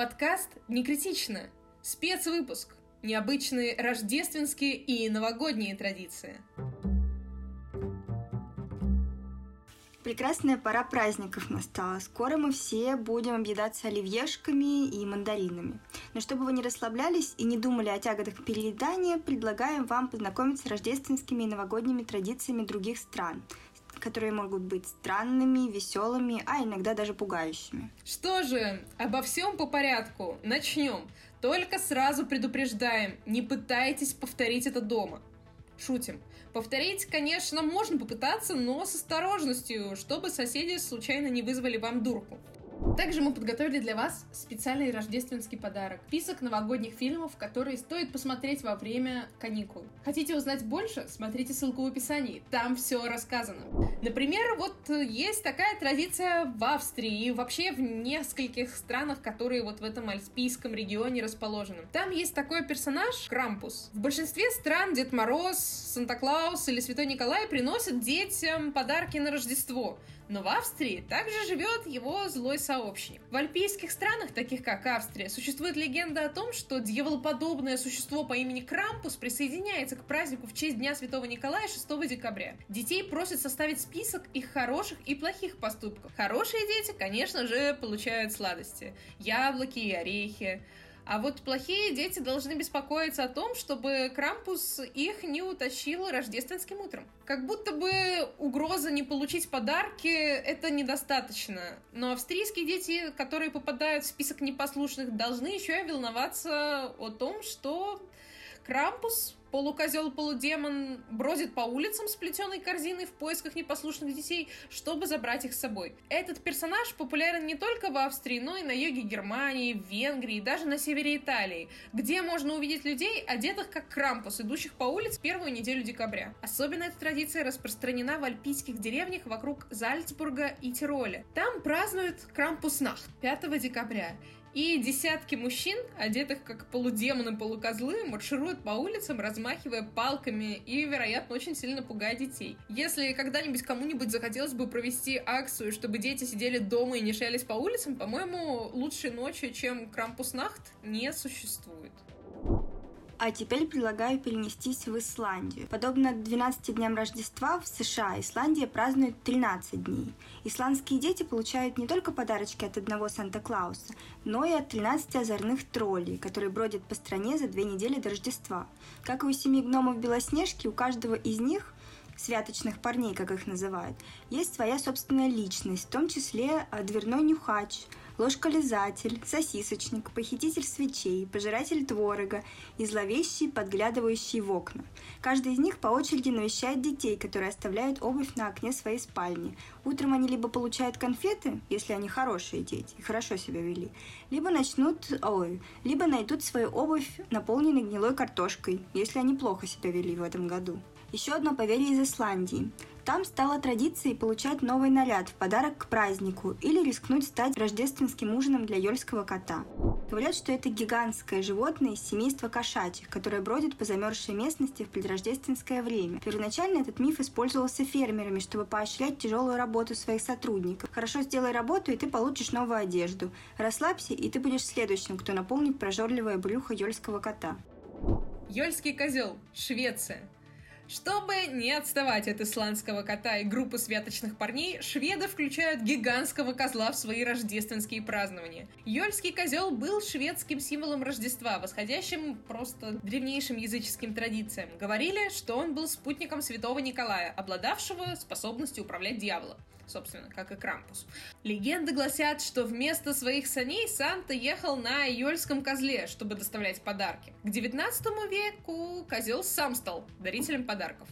Подкаст «Не критично». Спецвыпуск. Необычные рождественские и новогодние традиции. Прекрасная пора праздников настала. Скоро мы все будем объедаться оливьешками и мандаринами. Но чтобы вы не расслаблялись и не думали о тяготах переедания, предлагаем вам познакомиться с рождественскими и новогодними традициями других стран, которые могут быть странными, веселыми, а иногда даже пугающими. Что же, обо всем по порядку. Начнем. Только сразу предупреждаем, не пытайтесь повторить это дома. Шутим. Повторить, конечно, можно попытаться, но с осторожностью, чтобы соседи случайно не вызвали вам дурку. Также мы подготовили для вас специальный рождественский подарок. Список новогодних фильмов, которые стоит посмотреть во время каникул. Хотите узнать больше? Смотрите ссылку в описании. Там все рассказано. Например, вот есть такая традиция в Австрии и вообще в нескольких странах, которые вот в этом альпийском регионе расположены. Там есть такой персонаж Крампус. В большинстве стран Дед Мороз, Санта-Клаус или Святой Николай приносят детям подарки на Рождество. Но в Австрии также живет его злой сообщник. В альпийских странах, таких как Австрия, существует легенда о том, что дьяволоподобное существо по имени Крампус присоединяется к празднику в честь Дня Святого Николая 6 декабря. Детей просят составить список их хороших и плохих поступков. Хорошие дети, конечно же, получают сладости. Яблоки и орехи. А вот плохие дети должны беспокоиться о том, чтобы Крампус их не утащил рождественским утром. Как будто бы угроза не получить подарки — это недостаточно. Но австрийские дети, которые попадают в список непослушных, должны еще и волноваться о том, что Крампус Полукозел-полудемон бродит по улицам с плетеной корзиной в поисках непослушных детей, чтобы забрать их с собой. Этот персонаж популярен не только в Австрии, но и на юге Германии, в Венгрии, даже на севере Италии, где можно увидеть людей, одетых как Крампус, идущих по улице первую неделю декабря. Особенно эта традиция распространена в альпийских деревнях вокруг Зальцбурга и Тироля. Там празднуют Крампуснахт 5 декабря. И десятки мужчин, одетых как полудемоны, полукозлы, маршируют по улицам, размахивая палками и, вероятно, очень сильно пугая детей. Если когда-нибудь кому-нибудь захотелось бы провести акцию, чтобы дети сидели дома и не шались по улицам, по-моему, лучшей ночи, чем Крампуснахт, не существует. А теперь предлагаю перенестись в Исландию. Подобно 12 дням Рождества в США, Исландия празднует 13 дней. Исландские дети получают не только подарочки от одного Санта-Клауса, но и от 13 озорных троллей, которые бродят по стране за две недели до Рождества. Как и у семи гномов Белоснежки, у каждого из них святочных парней, как их называют, есть своя собственная личность, в том числе а, дверной нюхач – ложколизатель, сосисочник, похититель свечей, пожиратель творога и зловещий, подглядывающий в окна. Каждый из них по очереди навещает детей, которые оставляют обувь на окне своей спальни. Утром они либо получают конфеты, если они хорошие дети и хорошо себя вели, либо начнут, ой, либо найдут свою обувь, наполненной гнилой картошкой, если они плохо себя вели в этом году. Еще одно поверье из Исландии. Там стало традицией получать новый наряд в подарок к празднику или рискнуть стать рождественским ужином для ёльского кота. Говорят, что это гигантское животное из семейства кошачьих, которое бродит по замерзшей местности в предрождественское время. Первоначально этот миф использовался фермерами, чтобы поощрять тяжелую работу своих сотрудников. Хорошо сделай работу, и ты получишь новую одежду. Расслабься, и ты будешь следующим, кто наполнит прожорливое брюхо ёльского кота. Ёльский козел, Швеция. Чтобы не отставать от исландского кота и группы святочных парней, шведы включают гигантского козла в свои рождественские празднования. Йольский козел был шведским символом Рождества, восходящим просто древнейшим языческим традициям. Говорили, что он был спутником святого Николая, обладавшего способностью управлять дьяволом собственно, как и Крампус. Легенды гласят, что вместо своих саней Санта ехал на Йольском козле, чтобы доставлять подарки. К 19 веку козел сам стал дарителем подарков.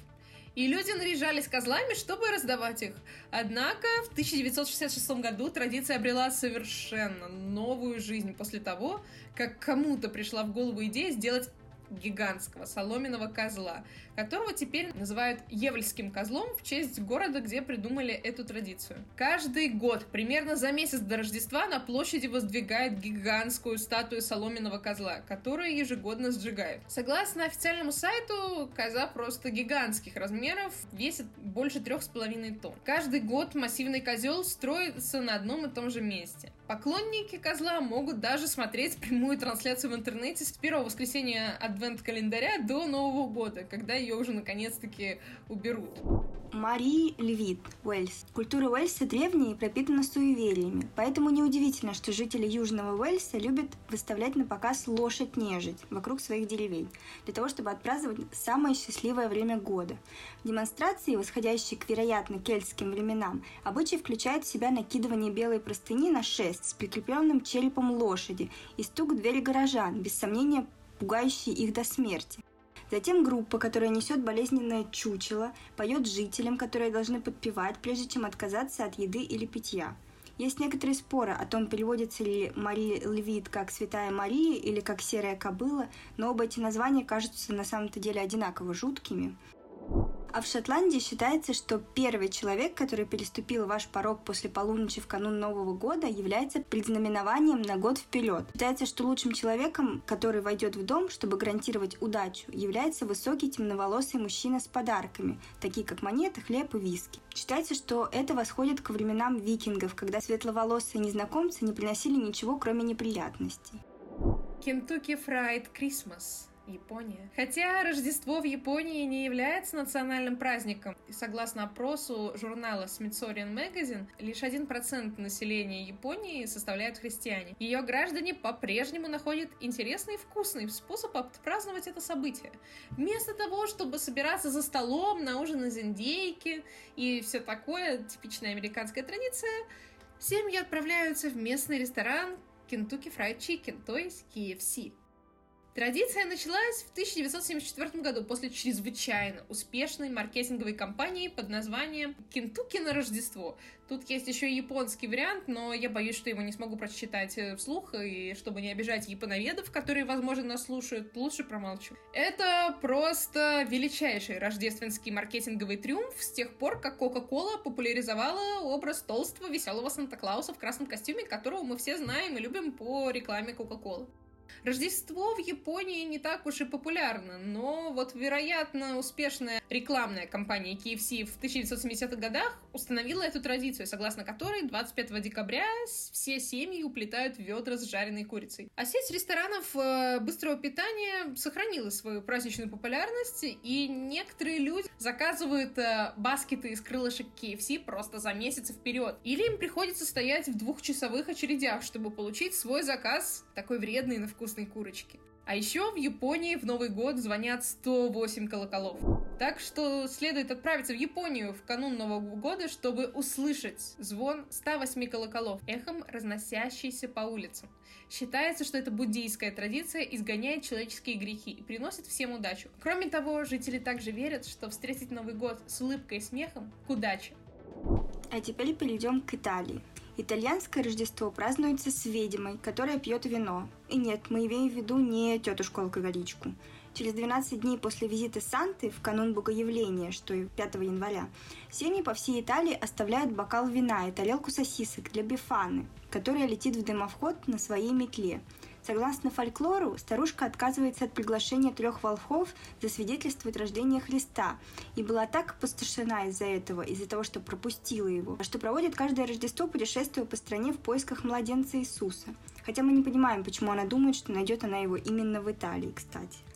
И люди наряжались козлами, чтобы раздавать их. Однако в 1966 году традиция обрела совершенно новую жизнь после того, как кому-то пришла в голову идея сделать гигантского соломенного козла, которого теперь называют Евльским козлом в честь города, где придумали эту традицию. Каждый год, примерно за месяц до Рождества, на площади воздвигают гигантскую статую соломенного козла, которую ежегодно сжигают. Согласно официальному сайту, коза просто гигантских размеров, весит больше трех с половиной тонн. Каждый год массивный козел строится на одном и том же месте. Поклонники козла могут даже смотреть прямую трансляцию в интернете с первого воскресенья адвент-календаря до Нового года, когда ее уже наконец-таки уберут. Мари Львит, Уэльс. Культура Уэльса древняя и пропитана суевериями, поэтому неудивительно, что жители Южного Уэльса любят выставлять на показ лошадь-нежить вокруг своих деревень, для того, чтобы отпраздновать самое счастливое время года. Демонстрации, восходящие к, вероятно, кельтским временам, обычай включает в себя накидывание белой простыни на шест с прикрепленным черепом лошади и стук в двери горожан, без сомнения пугающий их до смерти. Затем группа, которая несет болезненное чучело, поет жителям, которые должны подпевать, прежде чем отказаться от еды или питья. Есть некоторые споры о том, переводится ли Мария Левит как «Святая Мария» или как «Серая кобыла», но оба эти названия кажутся на самом-то деле одинаково жуткими. А в Шотландии считается, что первый человек, который переступил ваш порог после полуночи в канун Нового года, является предзнаменованием на год вперед. Считается, что лучшим человеком, который войдет в дом, чтобы гарантировать удачу, является высокий темноволосый мужчина с подарками, такие как монеты, хлеб и виски. Считается, что это восходит к временам викингов, когда светловолосые незнакомцы не приносили ничего, кроме неприятностей. Кентукки Фрайд Крисмас Япония. Хотя Рождество в Японии не является национальным праздником. Согласно опросу журнала Smithsonian Magazine, лишь 1% населения Японии составляют христиане. Ее граждане по-прежнему находят интересный и вкусный способ отпраздновать это событие. Вместо того, чтобы собираться за столом на ужин из индейки и все такое, типичная американская традиция, семьи отправляются в местный ресторан Kentucky Fried Chicken, то есть KFC. Традиция началась в 1974 году после чрезвычайно успешной маркетинговой кампании под названием «Кентукки на Рождество». Тут есть еще и японский вариант, но я боюсь, что его не смогу прочитать э, вслух, и чтобы не обижать японоведов, которые, возможно, нас слушают, лучше промолчу. Это просто величайший рождественский маркетинговый триумф с тех пор, как Coca-Cola популяризовала образ толстого веселого Санта-Клауса в красном костюме, которого мы все знаем и любим по рекламе Coca-Cola. Рождество в Японии не так уж и популярно, но вот, вероятно, успешная рекламная кампания KFC в 1970-х годах установила эту традицию, согласно которой 25 декабря все семьи уплетают ведра с жареной курицей. А сеть ресторанов э, быстрого питания сохранила свою праздничную популярность, и некоторые люди заказывают э, баскеты из крылышек KFC просто за месяц вперед. Или им приходится стоять в двухчасовых очередях, чтобы получить свой заказ, такой вредный на вкусной курочки. А еще в Японии в Новый год звонят 108 колоколов. Так что следует отправиться в Японию в канун Нового года, чтобы услышать звон 108 колоколов, эхом разносящийся по улицам. Считается, что эта буддийская традиция изгоняет человеческие грехи и приносит всем удачу. Кроме того, жители также верят, что встретить Новый год с улыбкой и смехом к удаче. А теперь перейдем к Италии. Итальянское Рождество празднуется с ведьмой, которая пьет вино. И нет, мы имеем в виду не тетушку-алкоголичку. Через 12 дней после визита Санты в канун Богоявления, что и 5 января, семьи по всей Италии оставляют бокал вина и тарелку сосисок для Бифаны, которая летит в дымовход на своей метле – Согласно фольклору, старушка отказывается от приглашения трех волхов засвидетельствовать рождение Христа и была так опустошена из-за этого, из-за того, что пропустила его, что проводит каждое Рождество путешествуя по стране в поисках младенца Иисуса. Хотя мы не понимаем, почему она думает, что найдет она его именно в Италии, кстати.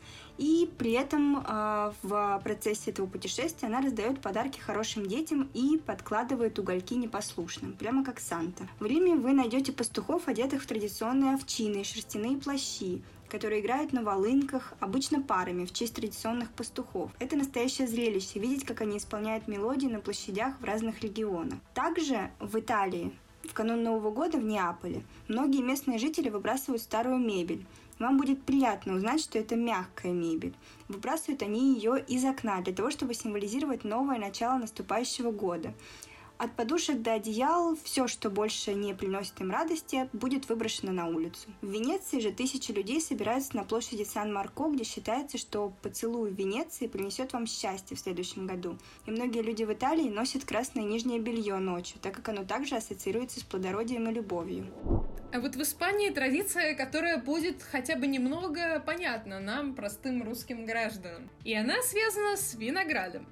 И при этом э, в процессе этого путешествия она раздает подарки хорошим детям и подкладывает угольки непослушным, прямо как Санта. В Риме вы найдете пастухов, одетых в традиционные овчины и шерстяные плащи, которые играют на волынках, обычно парами, в честь традиционных пастухов. Это настоящее зрелище, видеть, как они исполняют мелодии на площадях в разных регионах. Также в Италии в канун Нового года в Неаполе многие местные жители выбрасывают старую мебель, вам будет приятно узнать, что это мягкая мебель. Выбрасывают они ее из окна для того, чтобы символизировать новое начало наступающего года. От подушек до одеял все, что больше не приносит им радости, будет выброшено на улицу. В Венеции же тысячи людей собираются на площади Сан-Марко, где считается, что поцелуй в Венеции принесет вам счастье в следующем году. И многие люди в Италии носят красное нижнее белье ночью, так как оно также ассоциируется с плодородием и любовью. А вот в Испании традиция, которая будет хотя бы немного понятна нам, простым русским гражданам. И она связана с виноградом.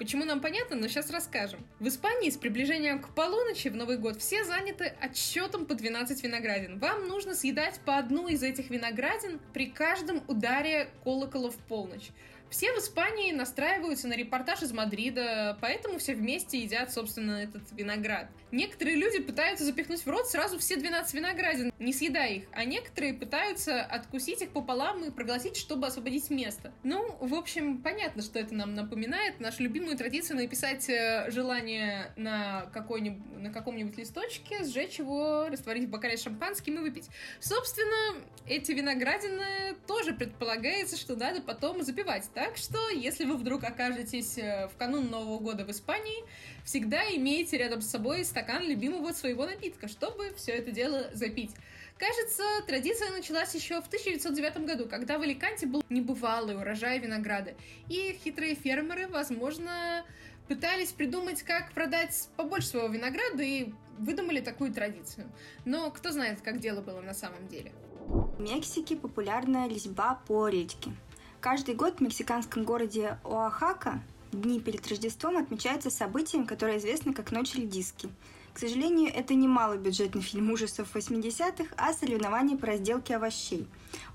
Почему нам понятно, но сейчас расскажем. В Испании с приближением к полуночи в Новый год все заняты отсчетом по 12 виноградин. Вам нужно съедать по одну из этих виноградин при каждом ударе колокола в полночь. Все в Испании настраиваются на репортаж из Мадрида, поэтому все вместе едят, собственно, этот виноград. Некоторые люди пытаются запихнуть в рот сразу все 12 виноградин, не съедая их, а некоторые пытаются откусить их пополам и проглотить, чтобы освободить место. Ну, в общем, понятно, что это нам напоминает нашу любимую традицию написать э, желание на, какой-нибудь, на каком-нибудь листочке, сжечь его, растворить в бокале шампанским и выпить. Собственно, эти виноградины тоже предполагается, что надо потом запивать. Так что, если вы вдруг окажетесь э, в канун Нового года в Испании, всегда имейте рядом с собой стакан любимого своего напитка, чтобы все это дело запить. Кажется, традиция началась еще в 1909 году, когда в Аликанте был небывалый урожай винограда. И хитрые фермеры, возможно, пытались придумать, как продать побольше своего винограда и выдумали такую традицию. Но кто знает, как дело было на самом деле. В Мексике популярная резьба по речке. Каждый год в мексиканском городе Оахака дни перед Рождеством отмечается событием, которое известно как Ночь редиски. К сожалению, это не малобюджетный фильм ужасов 80-х, а соревнование по разделке овощей.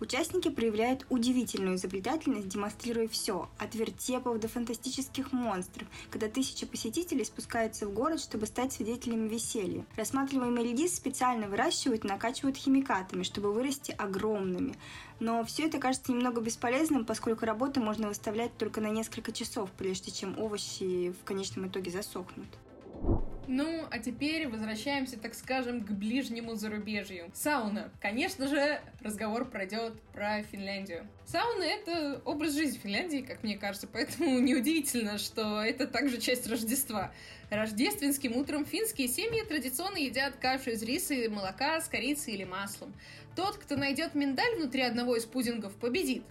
Участники проявляют удивительную изобретательность, демонстрируя все, от вертепов до фантастических монстров, когда тысячи посетителей спускаются в город, чтобы стать свидетелями веселья. Рассматриваемые редис специально выращивают и накачивают химикатами, чтобы вырасти огромными. Но все это кажется немного бесполезным, поскольку работу можно выставлять только на несколько часов, прежде чем овощи в конечном итоге засохнут. Ну, а теперь возвращаемся, так скажем, к ближнему зарубежью. Сауна. Конечно же, разговор пройдет про Финляндию. Сауна — это образ жизни Финляндии, как мне кажется, поэтому неудивительно, что это также часть Рождества. Рождественским утром финские семьи традиционно едят кашу из риса и молока с корицей или маслом. Тот, кто найдет миндаль внутри одного из пудингов, победит.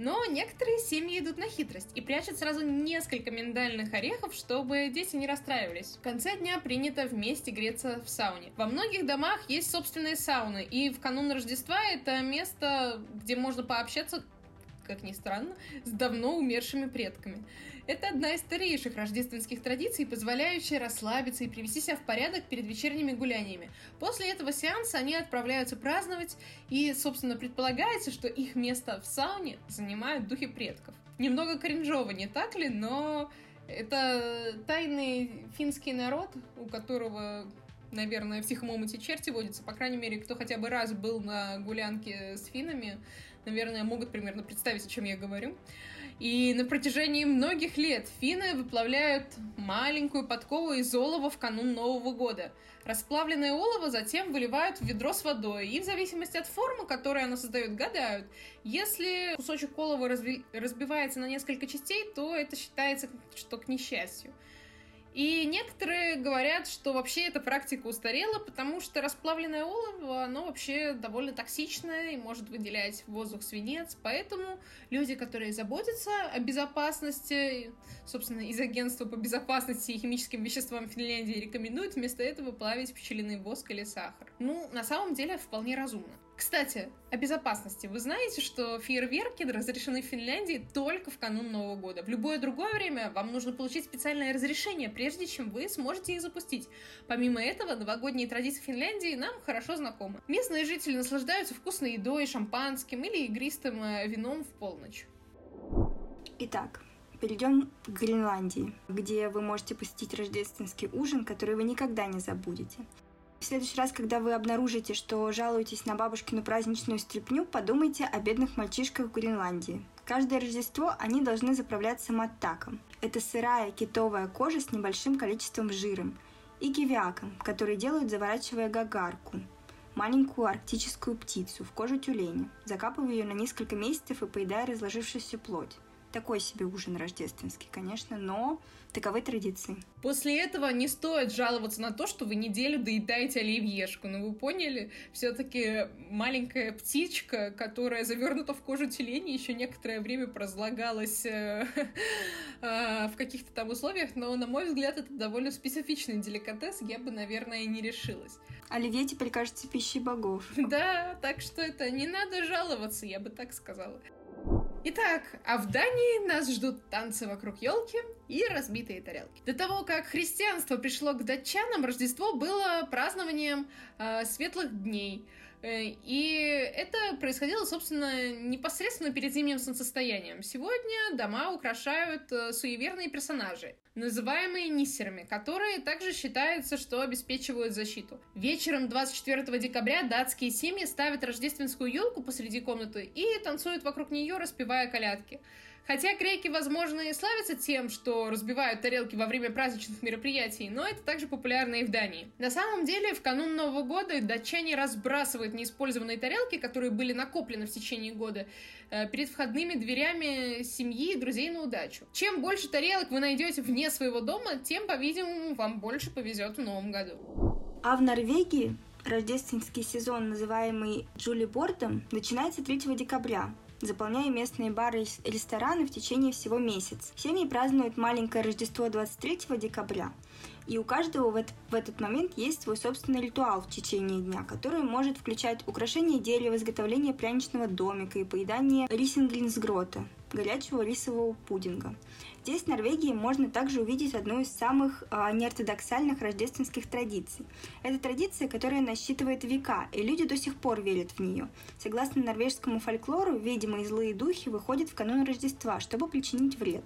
Но некоторые семьи идут на хитрость и прячут сразу несколько миндальных орехов, чтобы дети не расстраивались. В конце дня принято вместе греться в сауне. Во многих домах есть собственные сауны, и в канун Рождества это место, где можно пообщаться как ни странно, с давно умершими предками. Это одна из старейших рождественских традиций, позволяющая расслабиться и привести себя в порядок перед вечерними гуляниями. После этого сеанса они отправляются праздновать, и, собственно, предполагается, что их место в сауне занимают духи предков. Немного кринжово, не так ли? Но это тайный финский народ, у которого наверное, в тихом омуте черти водятся. По крайней мере, кто хотя бы раз был на гулянке с финами, наверное, могут примерно представить, о чем я говорю. И на протяжении многих лет финны выплавляют маленькую подкову из олова в канун Нового года. Расплавленное олово затем выливают в ведро с водой, и в зависимости от формы, которую оно создает, гадают. Если кусочек олова разби... разбивается на несколько частей, то это считается, что к несчастью. И некоторые говорят, что вообще эта практика устарела, потому что расплавленное олово, оно вообще довольно токсичное и может выделять в воздух свинец. Поэтому люди, которые заботятся о безопасности, собственно, из агентства по безопасности и химическим веществам Финляндии рекомендуют вместо этого плавить пчелиный воск или сахар. Ну, на самом деле, вполне разумно. Кстати, о безопасности. Вы знаете, что фейерверки разрешены в Финляндии только в канун Нового года. В любое другое время вам нужно получить специальное разрешение, прежде чем вы сможете их запустить. Помимо этого, новогодние традиции Финляндии нам хорошо знакомы. Местные жители наслаждаются вкусной едой, шампанским или игристым э, вином в полночь. Итак, перейдем к Гренландии, где вы можете посетить рождественский ужин, который вы никогда не забудете. В следующий раз, когда вы обнаружите, что жалуетесь на бабушкину праздничную стряпню, подумайте о бедных мальчишках в Гренландии. Каждое Рождество они должны заправляться маттаком. Это сырая китовая кожа с небольшим количеством жира. И кивиаком, который делают, заворачивая гагарку, маленькую арктическую птицу в кожу тюленя, закапывая ее на несколько месяцев и поедая разложившуюся плоть. Такой себе ужин рождественский, конечно, но таковы традиции. После этого не стоит жаловаться на то, что вы неделю доедаете оливьешку. Ну, вы поняли? Все-таки маленькая птичка, которая завернута в кожу тюлени, еще некоторое время прозлагалась э, э, в каких-то там условиях, но, на мой взгляд, это довольно специфичный деликатес, я бы, наверное, не решилась. Оливье теперь кажется пищей богов. Да, так что это не надо жаловаться, я бы так сказала. Итак, а в Дании нас ждут танцы вокруг елки и разбитые тарелки. До того, как христианство пришло к датчанам, Рождество было празднованием э, светлых дней. Э, и это происходило, собственно, непосредственно перед зимним солнцестоянием. Сегодня дома украшают э, суеверные персонажи, называемые ниссерами, которые также считается, что обеспечивают защиту. Вечером 24 декабря датские семьи ставят рождественскую елку посреди комнаты и танцуют вокруг нее, распевая колядки. Хотя греки, возможно, и славятся тем, что разбивают тарелки во время праздничных мероприятий, но это также популярно и в Дании. На самом деле, в канун Нового года датчане разбрасывают неиспользованные тарелки, которые были накоплены в течение года, э, перед входными дверями семьи и друзей на удачу. Чем больше тарелок вы найдете вне своего дома, тем, по-видимому, вам больше повезет в Новом году. А в Норвегии рождественский сезон, называемый Джули Бортом, начинается 3 декабря заполняя местные бары и рестораны в течение всего месяца. Семьи празднуют маленькое Рождество 23 декабря, и у каждого в, этот, в этот момент есть свой собственный ритуал в течение дня, который может включать украшение дерева, изготовление пряничного домика и поедание рисинглинсгрота, горячего рисового пудинга. Здесь, в Норвегии, можно также увидеть одну из самых э, неортодоксальных рождественских традиций. Это традиция, которая насчитывает века, и люди до сих пор верят в нее. Согласно норвежскому фольклору, видимые злые духи выходят в канун Рождества, чтобы причинить вред.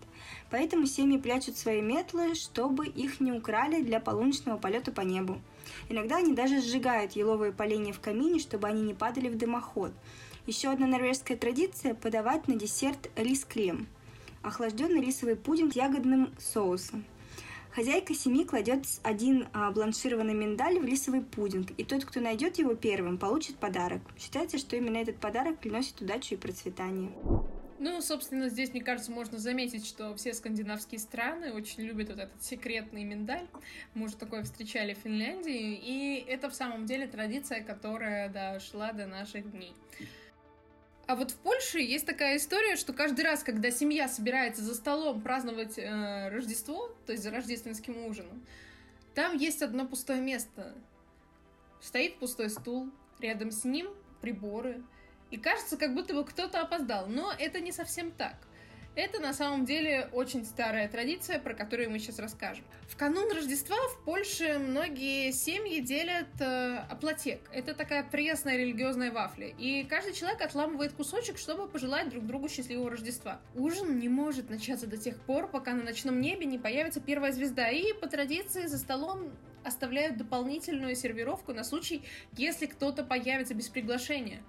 Поэтому семьи прячут свои метлы, чтобы их не украли для полуночного полета по небу. Иногда они даже сжигают еловые поленья в камине, чтобы они не падали в дымоход. Еще одна норвежская традиция – подавать на десерт рис-крем – охлажденный рисовый пудинг с ягодным соусом. Хозяйка семьи кладет один а, бланшированный миндаль в рисовый пудинг, и тот, кто найдет его первым, получит подарок. Считается, что именно этот подарок приносит удачу и процветание. Ну, собственно, здесь, мне кажется, можно заметить, что все скандинавские страны очень любят вот этот секретный миндаль. Мы уже такое встречали в Финляндии, и это в самом деле традиция, которая дошла до наших дней. А вот в Польше есть такая история, что каждый раз, когда семья собирается за столом праздновать э, Рождество, то есть за рождественским ужином, там есть одно пустое место. Стоит пустой стул, рядом с ним приборы. И кажется, как будто бы кто-то опоздал. Но это не совсем так. Это на самом деле очень старая традиция, про которую мы сейчас расскажем. В канун Рождества в Польше многие семьи делят э, оплатек. Это такая пресная религиозная вафля. И каждый человек отламывает кусочек, чтобы пожелать друг другу счастливого Рождества. Ужин не может начаться до тех пор, пока на ночном небе не появится первая звезда. И по традиции за столом оставляют дополнительную сервировку на случай, если кто-то появится без приглашения.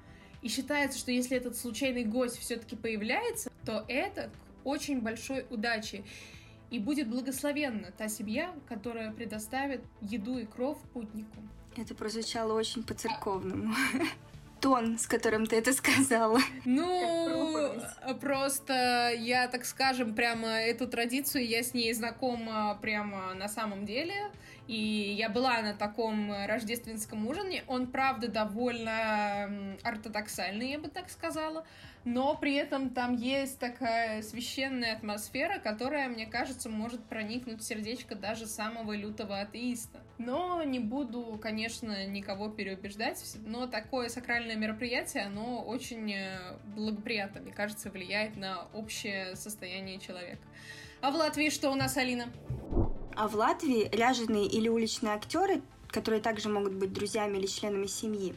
И считается, что если этот случайный гость все-таки появляется, то это к очень большой удаче. И будет благословенна та семья, которая предоставит еду и кров путнику. Это прозвучало очень по-церковному. Тон, с которым ты это сказала. Ну, просто я, так скажем, прямо эту традицию, я с ней знакома прямо на самом деле. И я была на таком рождественском ужине. Он, правда, довольно ортодоксальный, я бы так сказала. Но при этом там есть такая священная атмосфера, которая, мне кажется, может проникнуть в сердечко даже самого лютого атеиста. Но не буду, конечно, никого переубеждать, но такое сакральное мероприятие, оно очень э, благоприятно, мне кажется, влияет на общее состояние человека. А в Латвии что у нас, Алина? А в Латвии ряженые или уличные актеры, которые также могут быть друзьями или членами семьи,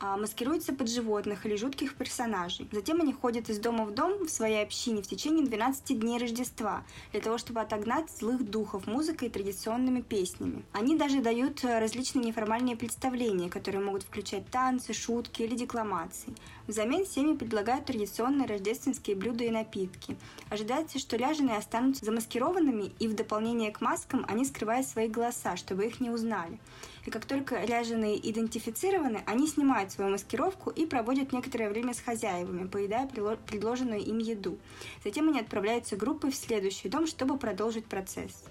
а, маскируются под животных или жутких персонажей. Затем они ходят из дома в дом в своей общине в течение 12 дней Рождества для того, чтобы отогнать злых духов музыкой и традиционными песнями. Они даже дают э, различные неформальные представления, которые могут включать танцы, шутки или декламации. Взамен семьи предлагают традиционные рождественские блюда и напитки. Ожидается, что ряженые останутся замаскированными, и в дополнение к маскам они скрывают свои голоса, чтобы их не узнали. И как только ряженые идентифицированы, они снимают свою маскировку и проводят некоторое время с хозяевами, поедая предложенную им еду. Затем они отправляются группой в следующий дом, чтобы продолжить процесс.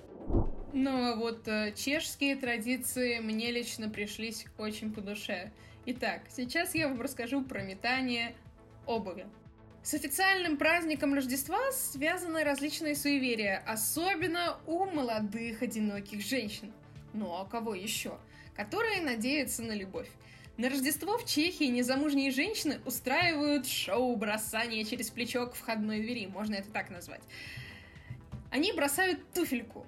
Ну, а вот э, чешские традиции мне лично пришлись очень по душе. Итак, сейчас я вам расскажу про метание обуви. С официальным праздником Рождества связаны различные суеверия, особенно у молодых одиноких женщин. Ну а кого еще? Которые надеются на любовь. На Рождество в Чехии незамужние женщины устраивают шоу бросания через плечо к входной двери, можно это так назвать. Они бросают туфельку,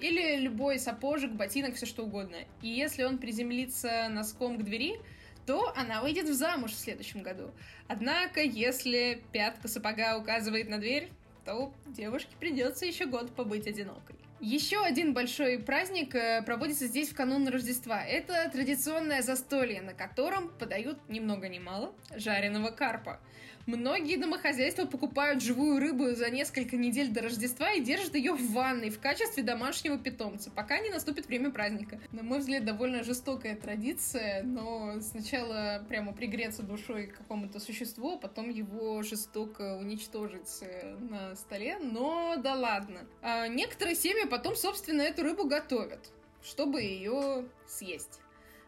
или любой сапожек, ботинок, все что угодно. И если он приземлится носком к двери, то она выйдет в замуж в следующем году. Однако, если пятка сапога указывает на дверь, то девушке придется еще год побыть одинокой. Еще один большой праздник э, проводится здесь в канун Рождества. Это традиционное застолье, на котором подают ни много ни мало жареного карпа. Многие домохозяйства покупают живую рыбу за несколько недель до Рождества и держат ее в ванной в качестве домашнего питомца, пока не наступит время праздника. На мой взгляд, довольно жестокая традиция, но сначала прямо пригреться душой к какому-то существу, а потом его жестоко уничтожить э, на столе, но да ладно. А некоторые семьи потом, собственно, эту рыбу готовят, чтобы ее съесть.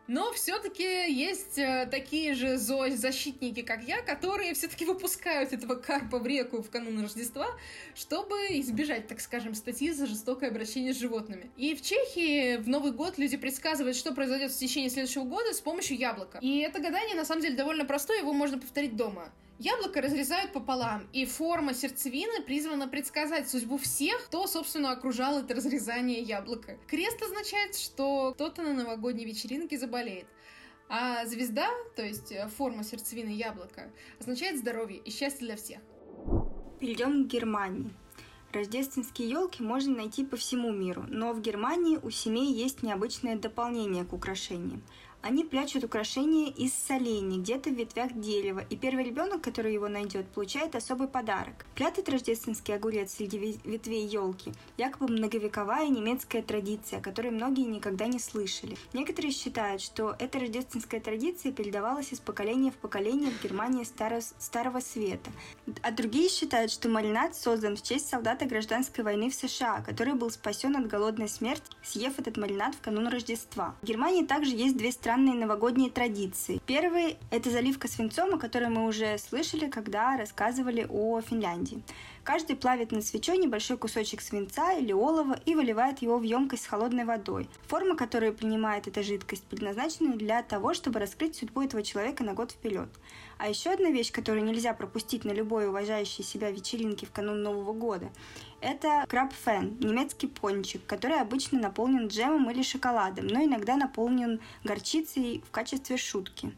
Но все-таки есть э, такие же защитники, как я, которые все-таки выпускают этого карпа в реку в канун Рождества, чтобы избежать, так скажем, статьи за жестокое обращение с животными. И в Чехии в Новый год люди предсказывают, что произойдет в течение следующего года с помощью яблока. И это гадание на самом деле довольно простое, его можно повторить дома. Яблоко разрезают пополам, и форма сердцевины призвана предсказать судьбу всех, кто, собственно, окружал это разрезание яблока. Крест означает, что кто-то на новогодней вечеринке заболеет. А звезда, то есть э, форма сердцевины яблока, означает здоровье и счастье для всех. Перейдем к Германии. Рождественские елки можно найти по всему миру, но в Германии у семей есть необычное дополнение к украшениям. Они прячут украшения из солений где-то в ветвях дерева, и первый ребенок, который его найдет, получает особый подарок. Прятать рождественский огурец среди ветвей елки – якобы многовековая немецкая традиция, о которой многие никогда не слышали. Некоторые считают, что эта рождественская традиция передавалась из поколения в поколение в Германии Старо Старого Света. А другие считают, что маринад создан в честь солдата гражданской войны в США, который был спасен от голодной смерти, съев этот маринад в канун Рождества. В Германии также есть две страны, странные новогодние традиции. Первый – это заливка свинцом, о которой мы уже слышали, когда рассказывали о Финляндии. Каждый плавит на свечой небольшой кусочек свинца или олова и выливает его в емкость с холодной водой. Форма, которую принимает эта жидкость, предназначена для того, чтобы раскрыть судьбу этого человека на год вперед. А еще одна вещь, которую нельзя пропустить на любой уважающей себя вечеринке в канун Нового года, это крабфен, немецкий пончик, который обычно наполнен джемом или шоколадом, но иногда наполнен горчицей в качестве шутки.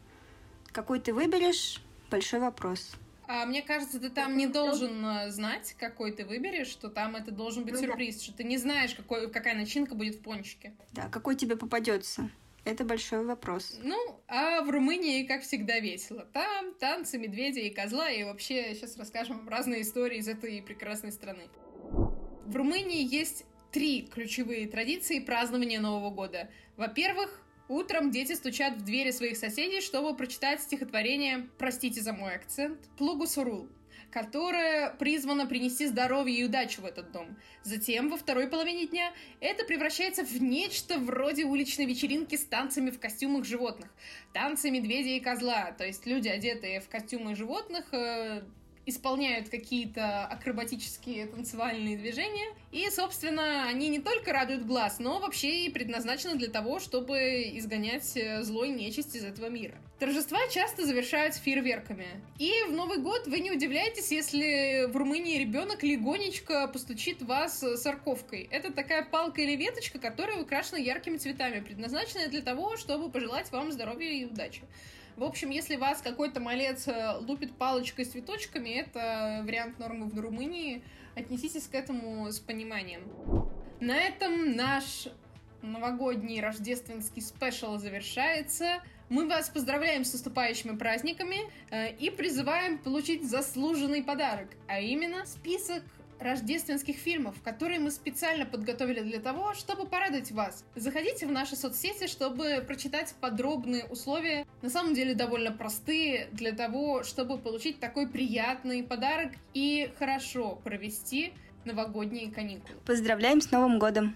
Какой ты выберешь? Большой вопрос. А мне кажется, ты там не должен э, знать, какой ты выберешь, что там это должен быть ну, сюрприз, да. что ты не знаешь, какой, какая начинка будет в пончике. Да, какой тебе попадется. Это большой вопрос. Ну, а в Румынии, как всегда, весело. Там танцы медведя и козла, и вообще сейчас расскажем вам разные истории из этой прекрасной страны. В Румынии есть три ключевые традиции празднования Нового года. Во-первых, Утром дети стучат в двери своих соседей, чтобы прочитать стихотворение, простите за мой акцент, Плугу Сурул, которое призвано принести здоровье и удачу в этот дом. Затем, во второй половине дня, это превращается в нечто вроде уличной вечеринки с танцами в костюмах животных. Танцы медведя и козла, то есть люди, одетые в костюмы животных, э, исполняют какие-то акробатические танцевальные движения. И, собственно, они не только радуют глаз, но вообще и предназначены для того, чтобы изгонять э, злой нечисть из этого мира. Торжества часто завершаются фейерверками. И в Новый год вы не удивляетесь, если в Румынии ребенок легонечко постучит вас сорковкой. Это такая палка или веточка, которая украшена яркими цветами, предназначенная для того, чтобы пожелать вам здоровья и удачи. В общем, если вас какой-то малец э, лупит палочкой с цветочками, это вариант нормы в Румынии. Отнеситесь к этому с пониманием. На этом наш новогодний рождественский спешл завершается. Мы вас поздравляем с наступающими праздниками э, и призываем получить заслуженный подарок, а именно список рождественских фильмов, которые мы специально подготовили для того, чтобы порадовать вас. Заходите в наши соцсети, чтобы прочитать подробные условия, на самом деле довольно простые, для того, чтобы получить такой приятный подарок и хорошо провести новогодние каникулы. Поздравляем с Новым годом!